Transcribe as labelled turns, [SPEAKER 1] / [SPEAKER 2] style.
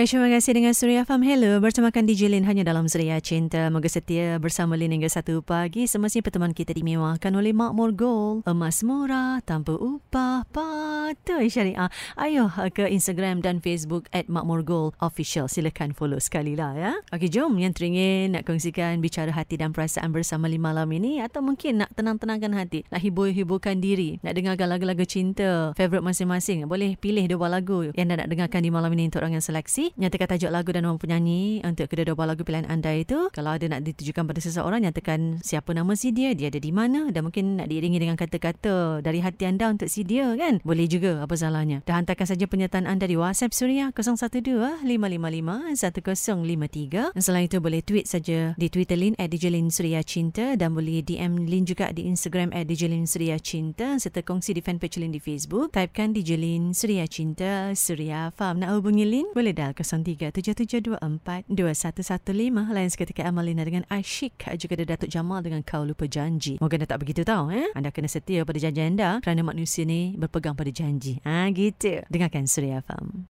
[SPEAKER 1] Eh, terima kasih dengan Surya Fam. Hello, bertemakan DJ Lin hanya dalam Suria Cinta. Moga setia bersama Lin hingga satu pagi. Semasa pertemuan kita dimewahkan oleh Makmur Gold. Emas murah, tanpa upah, patuh syariah. Ayo ke Instagram dan Facebook at Makmur Gold Official. Silakan follow sekali lah ya. Okey, jom yang teringin nak kongsikan bicara hati dan perasaan bersama Lin malam ini. Atau mungkin nak tenang-tenangkan hati. Nak hibur-hiburkan diri. Nak dengarkan lagu-lagu cinta. Favorite masing-masing. Boleh pilih dua lagu yang anda nak dengarkan di malam ini untuk orang yang seleksi nyatakan tajuk lagu dan nama penyanyi untuk kedua-dua lagu pilihan anda itu kalau ada nak ditujukan pada seseorang nyatakan siapa nama si dia dia ada di mana dan mungkin nak diiringi dengan kata-kata dari hati anda untuk si dia kan? Boleh juga apa salahnya? Dah hantarkan saja pernyataan anda di WhatsApp Suria 012 555 1053 dan selain itu boleh tweet saja di Twitter Lin at Dijalin Suria Cinta dan boleh DM Lin juga di Instagram at Dijalin Suria Cinta serta kongsi di fanpage Lin di Facebook. Typekan Dijalin Suria Cinta Suria Farm nak hubungi Lin? Boleh dah 0377242115 lain seketika Amalina dengan Asyik juga ada Datuk Jamal dengan Kau Lupa Janji. Moga anda tak begitu tahu eh. Anda kena setia pada janji anda kerana manusia ni berpegang pada janji. Ah ha, gitu. Dengarkan Surya Farm.